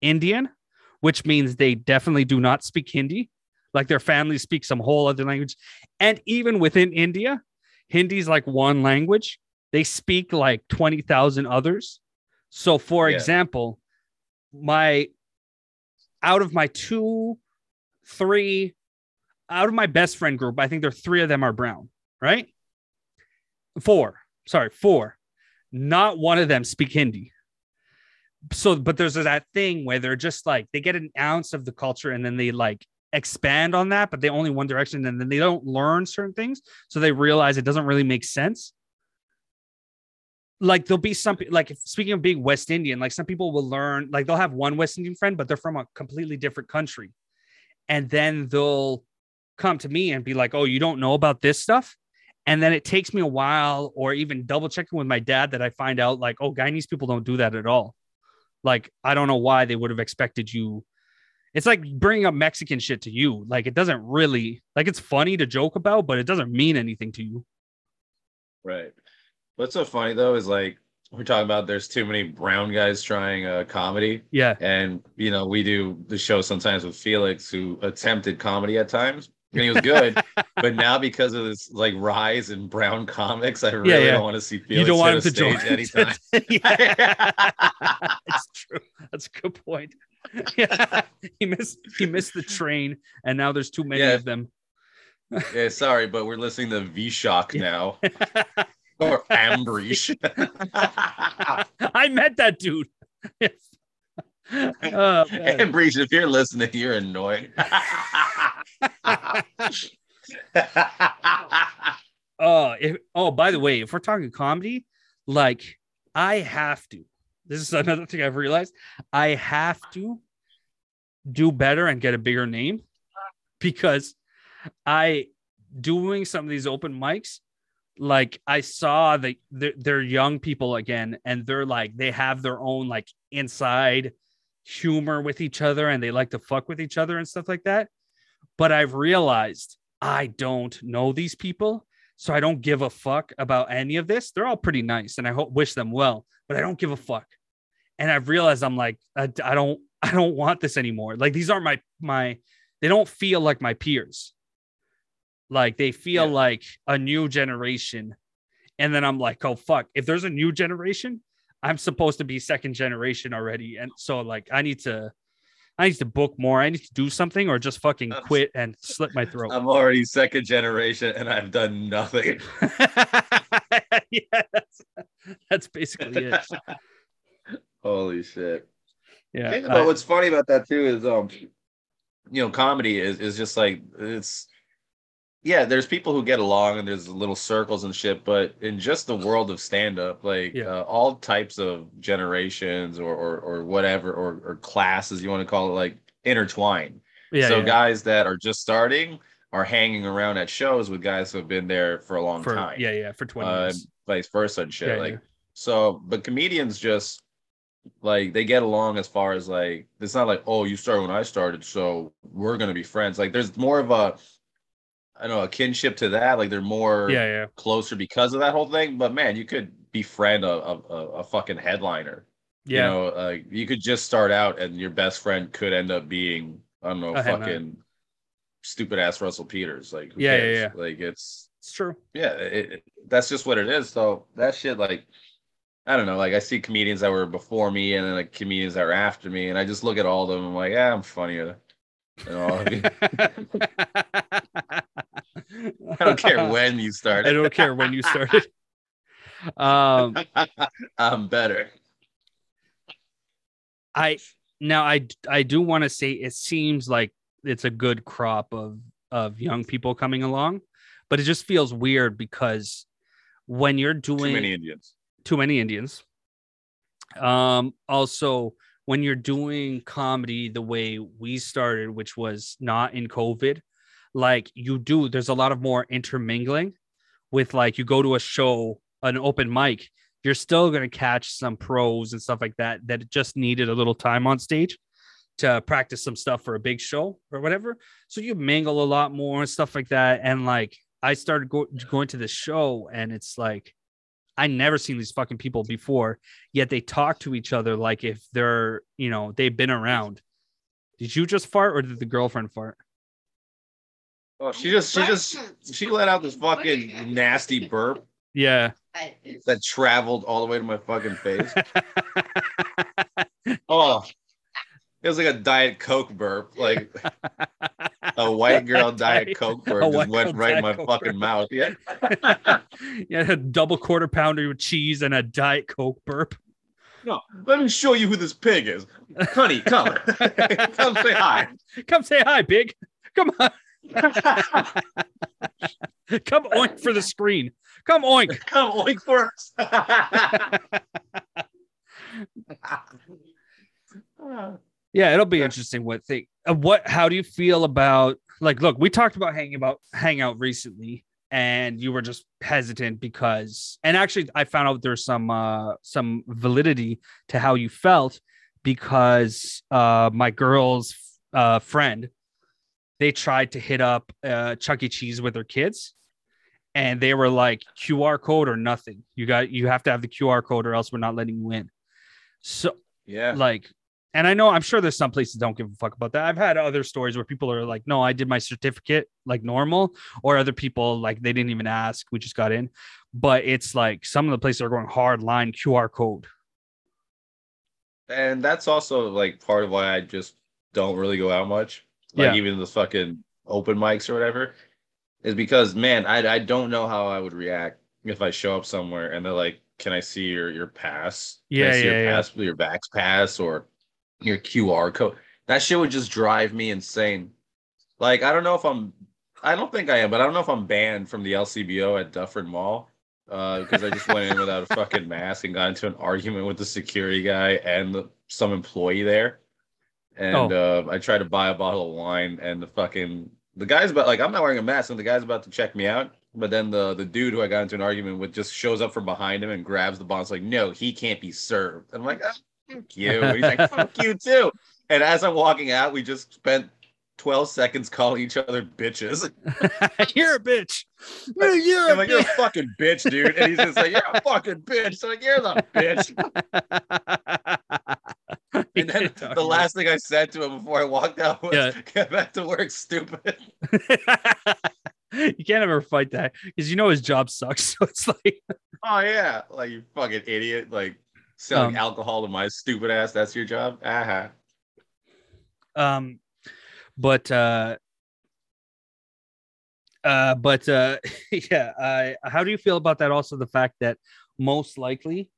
Indian, which means they definitely do not speak Hindi. Like their family speaks some whole other language. And even within India, Hindi is like one language. They speak like 20,000 others. So, for Yeah. example, my out of my two, three, out of my best friend group, I think there are three of them are brown, right? Four, sorry, four. Not one of them speak Hindi. So, but there's that thing where they're just like they get an ounce of the culture and then they like expand on that, but they only one direction and then they don't learn certain things. So they realize it doesn't really make sense. Like there'll be some like speaking of being West Indian, like some people will learn, like they'll have one West Indian friend, but they're from a completely different country. And then they'll come to me and be like, Oh, you don't know about this stuff? And then it takes me a while or even double checking with my dad that I find out like, oh, Guyanese people don't do that at all. Like, I don't know why they would have expected you. It's like bringing up Mexican shit to you. Like, it doesn't really, like, it's funny to joke about, but it doesn't mean anything to you. Right. What's so funny though is like we're talking about there's too many brown guys trying uh, comedy, Yeah. and you know we do the show sometimes with Felix who attempted comedy at times and he was good, but now because of this like rise in brown comics, I really yeah. don't want to see Felix you don't want him to join anytime. yeah. it's true. That's a good point. Yeah. he missed he missed the train and now there's too many Yeah. of them. yeah, sorry, but we're listening to V Shock now or Ambreesh. I met that dude. Oh, man. Ambreesh, if you're listening, you're annoying. Oh, if, oh, by the way, if we're talking comedy, like I have to. This is another thing I've realized. I have to do better and get a bigger name because I doing some of these open mics. Like I saw that they're, they're young people again, and they're like they have their own like inside humor with each other, and they like to fuck with each other and stuff like that. But I've realized I don't know these people, so I don't give a fuck about any of this. They're all pretty nice, and I hope wish them well, but I don't give a fuck. And I've realized I'm like I, I don't I don't want this anymore. Like these aren't my my they don't feel like my peers. Like they feel Yeah. like a new generation. And then I'm like, oh fuck, if there's a new generation, I'm supposed to be second generation already. And so like I need to I need to book more. I need to do something or just fucking quit and slit my throat. I'm already second generation and I've done nothing. yeah, that's, that's basically it. Holy shit. Yeah. But what's funny about that too is um you know comedy is is just like it's yeah there's people who get along and there's little circles and shit but in just the world of stand up like Yeah. uh, all types of generations or or, or whatever or, or classes you want to call it like intertwine yeah, so yeah. guys that are just starting are hanging around at shows with guys who have been there for a long for time yeah, yeah, for 20 uh, years. vice versa and shit like so but comedians just like they get along as far as like it's not like oh you started when i started so we're gonna be friends like there's more of a i don't know a kinship to that like they're more Yeah, yeah. closer because of that whole thing but man you could befriend a a, a fucking headliner Yeah. you know like you could just start out and your best friend could end up being i don't know A headliner. fucking stupid ass Russell Peters. Like, Yeah, yeah, yeah. Like, it's It's true. yeah, it, it- that's just what it is. So that shit, like, I don't know. Like, I see comedians that were before me, and then like comedians that were after me, and I just look at all of them. I'm like, yeah, I'm funnier than all of you. I don't care when you started. I don't care when you started. Um, I'm better. I now I I do want to say it seems like it's a good crop of of young people coming along, but it just feels weird because when you're doing Too many Indians. too many Indians. Um, also, when you're doing comedy the way we started, which was not in COVID, like you do, there's a lot of more intermingling with like you go to a show, an open mic, you're still gonna catch some pros and stuff like that that just needed a little time on stage to practice some stuff for a big show or whatever. So you mingle a lot more and stuff like that. And like I started go- going to this show, and it's like I never seen these fucking people before, yet they talk to each other like if they're, you know, they've been around. Did you just fart or did the girlfriend fart? Oh, she just, she just, she let out this fucking nasty burp Yeah. that traveled all the way to my fucking face. Oh, it was like a diet coke burp, like a white girl diet coke burp A just went girl right in my Coke fucking burp. mouth. Yeah. yeah, a double quarter pounder with cheese and a diet coke burp. No, let me show you who this pig is. Honey, come, come say hi. Come say hi, big. Come on. Come oink for the screen. Come oink. Come oink for us. Yeah, it'll be interesting what they uh, what how do you feel about like look, we talked about hanging about hangout recently and you were just hesitant because and actually I found out there's some uh some validity to how you felt because uh my girl's uh friend they tried to hit up uh Chuck E. Cheese with their kids and they were like QR code or nothing. You got you have to have the QR code or else we're not letting you in. So yeah. like and i know i'm sure there's some places don't give a fuck about that i've had other stories where people are like no i did my certificate like normal or other people like they didn't even ask we just got in but it's like some of the places are going hard line qr code And that's also like part of why I just don't really go out much. Like Yeah. even the fucking open mics or whatever. Is because man, I I don't know how I would react if I show up somewhere and they're like, Can I see your your pass? Can I Yeah, see yeah, your yeah. pass, your Vax pass or your QR code. That shit would just drive me insane. Like I don't know if I'm I don't think I am, but I don't know if I'm banned from the LCBO at Dufferin Mall uh, because I just went in without a fucking mask and got into an argument with the security guy and the, some employee there. And uh, I tried to buy a bottle of wine, and the fucking the guy's about like I'm not wearing a mask, and the guy's about to check me out. But then the the dude who I got into an argument with just shows up from behind him and grabs the bottle. It's like, no, he can't be served. I'm like, oh, fuck you. And he's like, fuck you too. And as I'm walking out, we just spent 12 seconds calling each other bitches. you're a bitch you're, you're I'm a like, you're a fucking bitch, dude. And he's just like, you're a fucking bitch. So like, you're the bitch. And then can't the about last thing I said to him before I walked out was, Yeah. get back to work, stupid. you can't ever fight that because you know his job sucks so it's like Oh, yeah. Like, you fucking idiot. Like, selling Um, alcohol to my stupid ass. That's your job? Uh-huh. um but uh uh but uh yeah uh how do you feel about that? Also the fact that most likely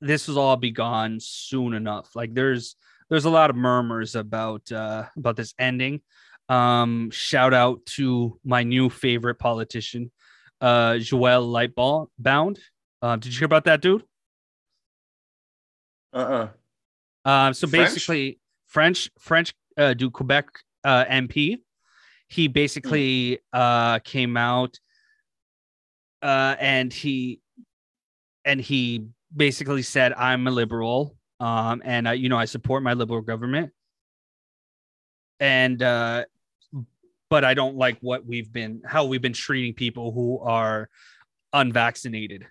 this will all be gone soon enough. Like there's there's a lot of murmurs about uh about this ending. Um shout out to my new favorite politician uh joel lightball bound. Um did you hear about that dude? Uh-uh. Um, so French? basically, French French uh, do Quebec uh, MP. He basically uh, came out uh, and he and he basically said, "I'm a liberal, um, and you know I support my liberal government, and uh, but I don't like what we've been how we've been treating people who are unvaccinated."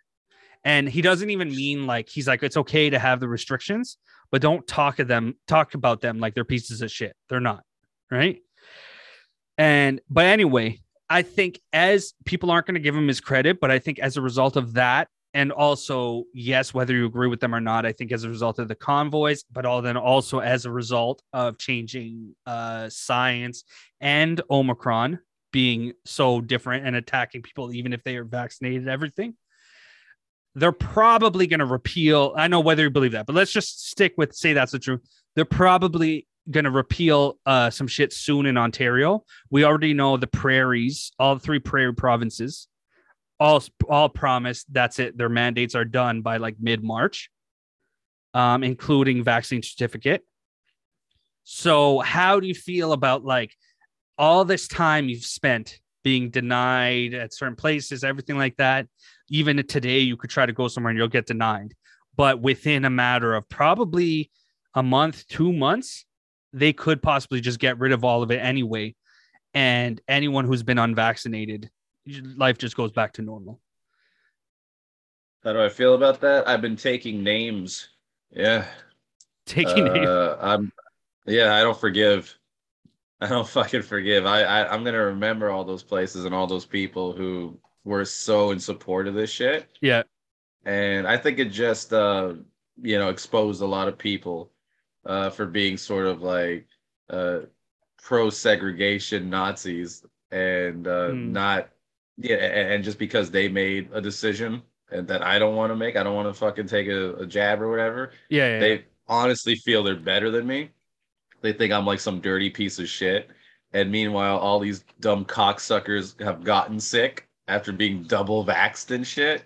And he doesn't even mean like he's like it's okay to have the restrictions, but don't talk of them talk about them like they're pieces of shit. They're not, right? And but anyway, I think as people aren't going to give him his credit, but I think as a result of that, and also yes, whether you agree with them or not, I think as a result of the convoys, but all then also as a result of changing uh, science and Omicron being so different and attacking people even if they are vaccinated, everything. They're probably going to repeal. I know whether you believe that, but let's just stick with say that's the truth. They're probably going to repeal uh, some shit soon in Ontario. We already know the prairies, all three prairie provinces, all all promised that's it. Their mandates are done by like mid March, um, including vaccine certificate. So, how do you feel about like all this time you've spent being denied at certain places, everything like that? Even today, you could try to go somewhere and you'll get denied. But within a matter of probably a month, two months, they could possibly just get rid of all of it anyway. And anyone who's been unvaccinated, life just goes back to normal. How do I feel about that? I've been taking names. Yeah. Taking uh, names. I'm yeah, I don't forgive. I don't fucking forgive. I, I I'm gonna remember all those places and all those people who were so in support of this shit. Yeah. And I think it just uh you know exposed a lot of people uh, for being sort of like uh, pro segregation Nazis and uh, mm. not yeah, and, just because they made a decision and that I don't want to make, I don't want to fucking take a, a jab or whatever. Yeah, yeah, they yeah. honestly feel they're better than me. They think I'm like some dirty piece of shit. And meanwhile, all these dumb cocksuckers have gotten sick after being double vaxxed and shit.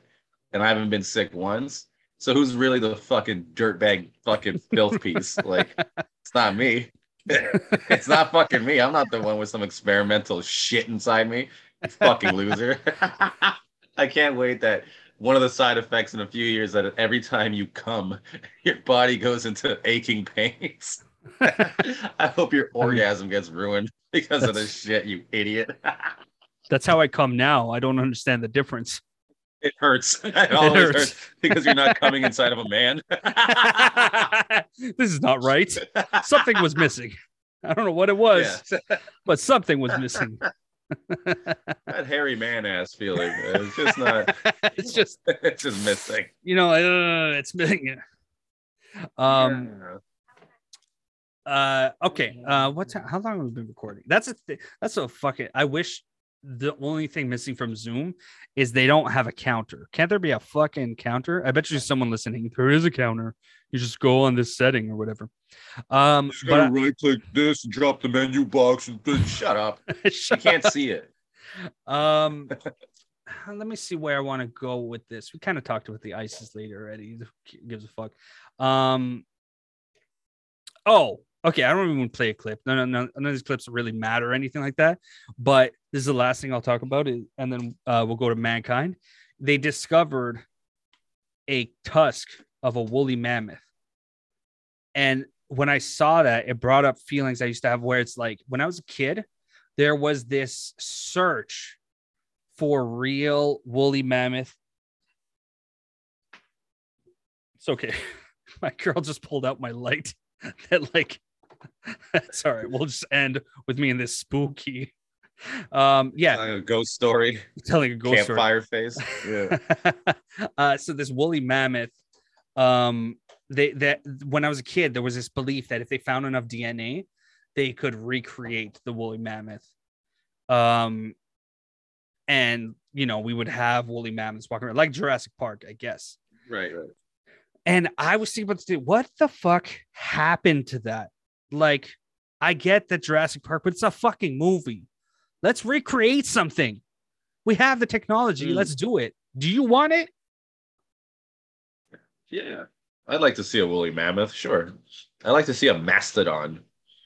And I haven't been sick once. So who's really the fucking dirtbag fucking filth piece? like, it's not me. it's not fucking me. I'm not the one with some experimental shit inside me. Fucking loser. I can't wait that one of the side effects in a few years that every time you come, your body goes into aching pains. I hope your orgasm gets ruined because of this shit, you idiot. That's how I come now. I don't understand the difference it hurts. It always hurts. hurts. because you're not coming inside of a man. this is not right. Something was missing. I don't know what it was, yeah. but something was missing. that hairy man ass feeling. It's just not. It's just. It's just missing. You know, uh, it's missing. Um. Yeah. Uh. Okay. Uh. What's how long have we been recording? That's a. Th- that's a fucking. I wish the only thing missing from Zoom is they don't have a counter. Can't there be a fucking counter? I bet you someone listening. There is a counter. You just go on this setting or whatever. Um, just but right click this and drop the menu box and then shut up. shut you can't up. see it. Um, let me see where I want to go with this. We kind of talked about the ISIS later already. Who gives a fuck? Um, oh, okay, I don't even play a clip. No, no, no, none of these clips really matter or anything like that. But this is the last thing I'll talk about, and then uh, we'll go to mankind. They discovered a tusk of a woolly mammoth, and when I saw that, it brought up feelings I used to have where it's like when I was a kid, there was this search for real woolly mammoth. It's okay. My girl just pulled out my light that like That's all right. We'll just end with me in this spooky. Um, yeah, telling a ghost story. Telling a ghost campfire story. face. Yeah. uh, so this woolly mammoth, um, they that when I was a kid, there was this belief that if they found enough DNA, they could recreate the woolly mammoth. Um, and you know we would have woolly mammoths walking around like Jurassic Park, I guess. Right. Right. And I was thinking about this, what the fuck happened to that? Like, I get that Jurassic Park, but it's a fucking movie. Let's recreate something. We have the technology. Mm. Let's do it. Do you want it? Yeah. I'd like to see a woolly mammoth. Sure. I'd like to see a mastodon.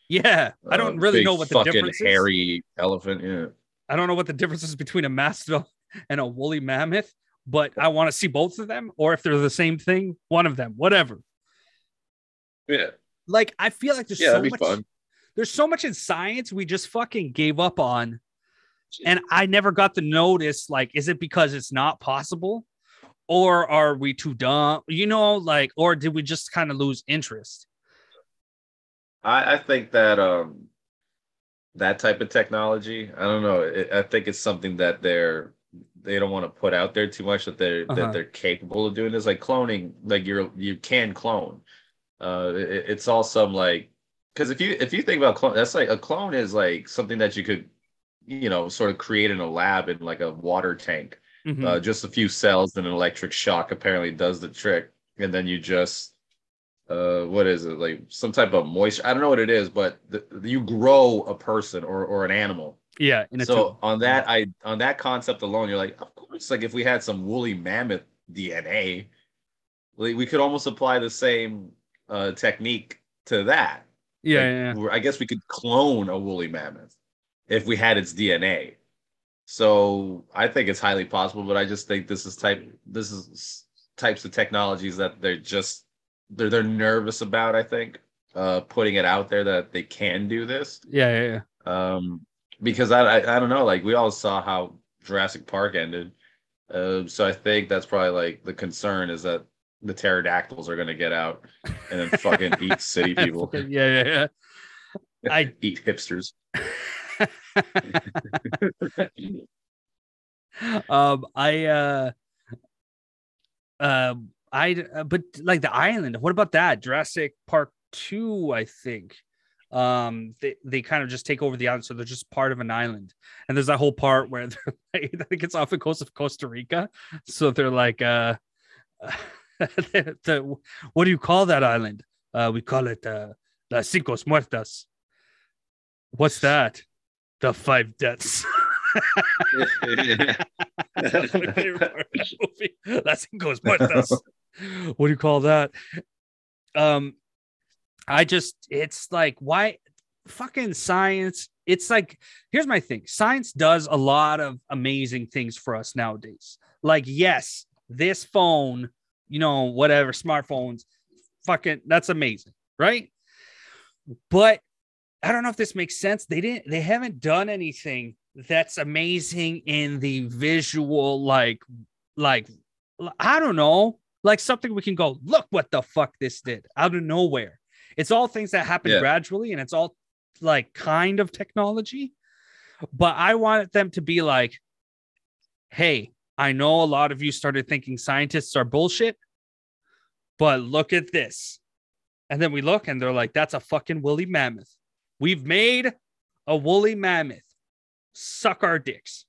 Yeah. I don't uh, really know what the difference hairy elephant. Yeah. I don't know what the difference is between a mastodon and a woolly mammoth, but I want to see both of them, or if they're the same thing, one of them, whatever. Yeah. Like I feel like there's yeah, so much. Fun. There's so much in science we just fucking gave up on, and I never got the notice. Like, is it because it's not possible, or are we too dumb? You know, like, or did we just kind of lose interest? I, I think that um, that type of technology. I don't know. It, I think it's something that they're they don't want to put out there too much that they're Uh-huh. that they're capable of doing this. Like cloning, like you're you can clone. Uh, it, it's all some like because if you if you think about clone, that's like a clone is like something that you could you know sort of create in a lab in like a water tank. Mhm. Uh, just a few cells and an electric shock apparently does the trick, and then you just uh what is it like some type of moisture i don't know what it is but the, you grow a person or or an animal yeah, in a so tube. on that i on that concept alone you're like of course like if we had some woolly mammoth dna like, we could almost apply the same uh technique to that. Yeah, Like, yeah, i guess we could clone a woolly mammoth if we had its dna so i think it's highly possible but i just think this is type this is types of technologies that they're just they're they're nervous about i think uh putting it out there that they can do this. Yeah, yeah, yeah. um because I, I i don't know like we all saw how jurassic park ended. Uh, so i think that's probably like the concern is that the pterodactyls are going to get out and then fucking eat city people. yeah, yeah, yeah. I- eat hipsters. Um i uh um i uh, but like the island what about that? Jurassic park 2 i think. Um they, they kind of just take over the island so they're just part of an island. And there's that whole part where they're like, i think it's off the coast of costa rica. So they're like uh the, the- what do you call that island uh we call it uh las cinco muertes what's that the five deaths That's my favorite part of movie. Las cinco muertes. What do you call that? Um, I just it's like why fucking science. It's like here's my thing. Science does a lot of amazing things for us nowadays. Like yes, this phone, you know, whatever smartphones, fucking that's amazing, right? But I don't know if this makes sense. They didn't. They haven't done anything that's amazing in the visual, like, like I don't know, like something we can go look what the fuck this did out of nowhere. It's all things that happen Yeah. gradually, and it's all like kind of technology. But I wanted them to be like, hey, I know a lot of you started thinking scientists are bullshit, but look at this. And then we look and they're like, that's a fucking woolly mammoth. We've made a woolly mammoth. Suck our dicks.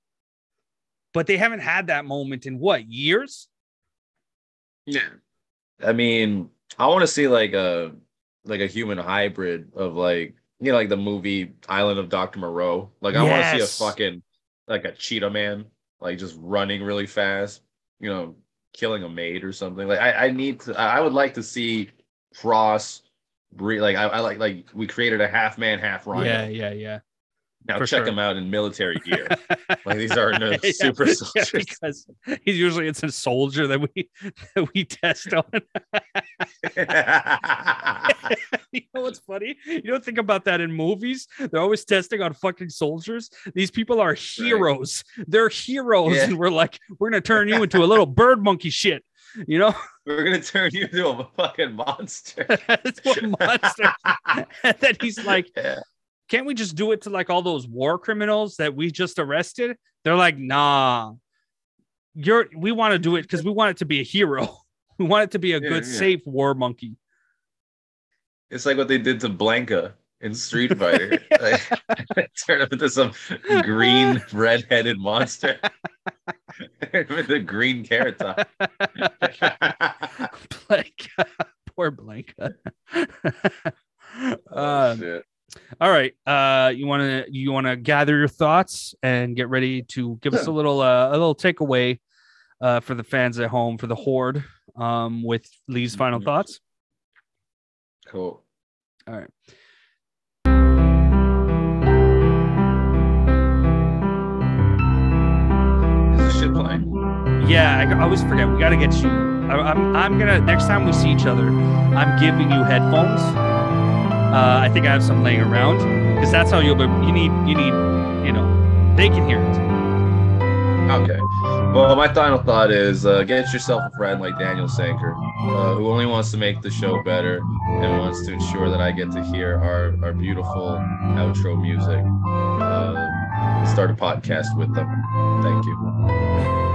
But they haven't had that moment in what years? Yeah. I mean, I want to see like a like a human hybrid of like you know like the movie Island of Dr. Moreau. Like I want to see a fucking like a cheetah man like just running really fast, you know, killing a maid or something. Like I I need to I would like to see Frost like I, I like like we created a half man half rhino. Yeah, yeah, yeah. Now check sure. him out in military gear. like these are no Yeah, super yeah, soldiers. because he's usually it's a soldier that we that we test on. you know what's funny? You don't think about that in movies. They're always testing on fucking soldiers. These people are heroes. They're heroes, Yeah. and we're like, we're gonna turn you into a little bird monkey shit. You know, We're gonna turn you into a fucking monster. It's what monster. and then he's like, Yeah. Can't we just do it to like all those war criminals that we just arrested? They're like, nah, you're we want to do it because we want it to be a hero. We want it to be a Yeah, good, yeah. safe war monkey. It's like what they did to Blanka in Street Fighter. like, turn him into some green, red-headed monster with the green carrot top. Blanka, poor Blanka. Oh, um, shit. All right, uh, you want to you want to gather your thoughts and get ready to give us a little uh, a little takeaway uh, for the fans at home for the horde um, with Lee's final Mhm. thoughts. Cool. All right. Is this shit playing? Yeah, I, I always forget. We got to get you. I, I'm I'm gonna next time we see each other, I'm giving you headphones. Uh, I think I have some laying around because that's how you'll be. You need you need you know they can hear it. Okay. Well, my final thought is uh, get yourself a friend like Daniel Sanker, uh, who only wants to make the show better and wants to ensure that I get to hear our, our beautiful outro music. Uh, start a podcast with them. Thank you.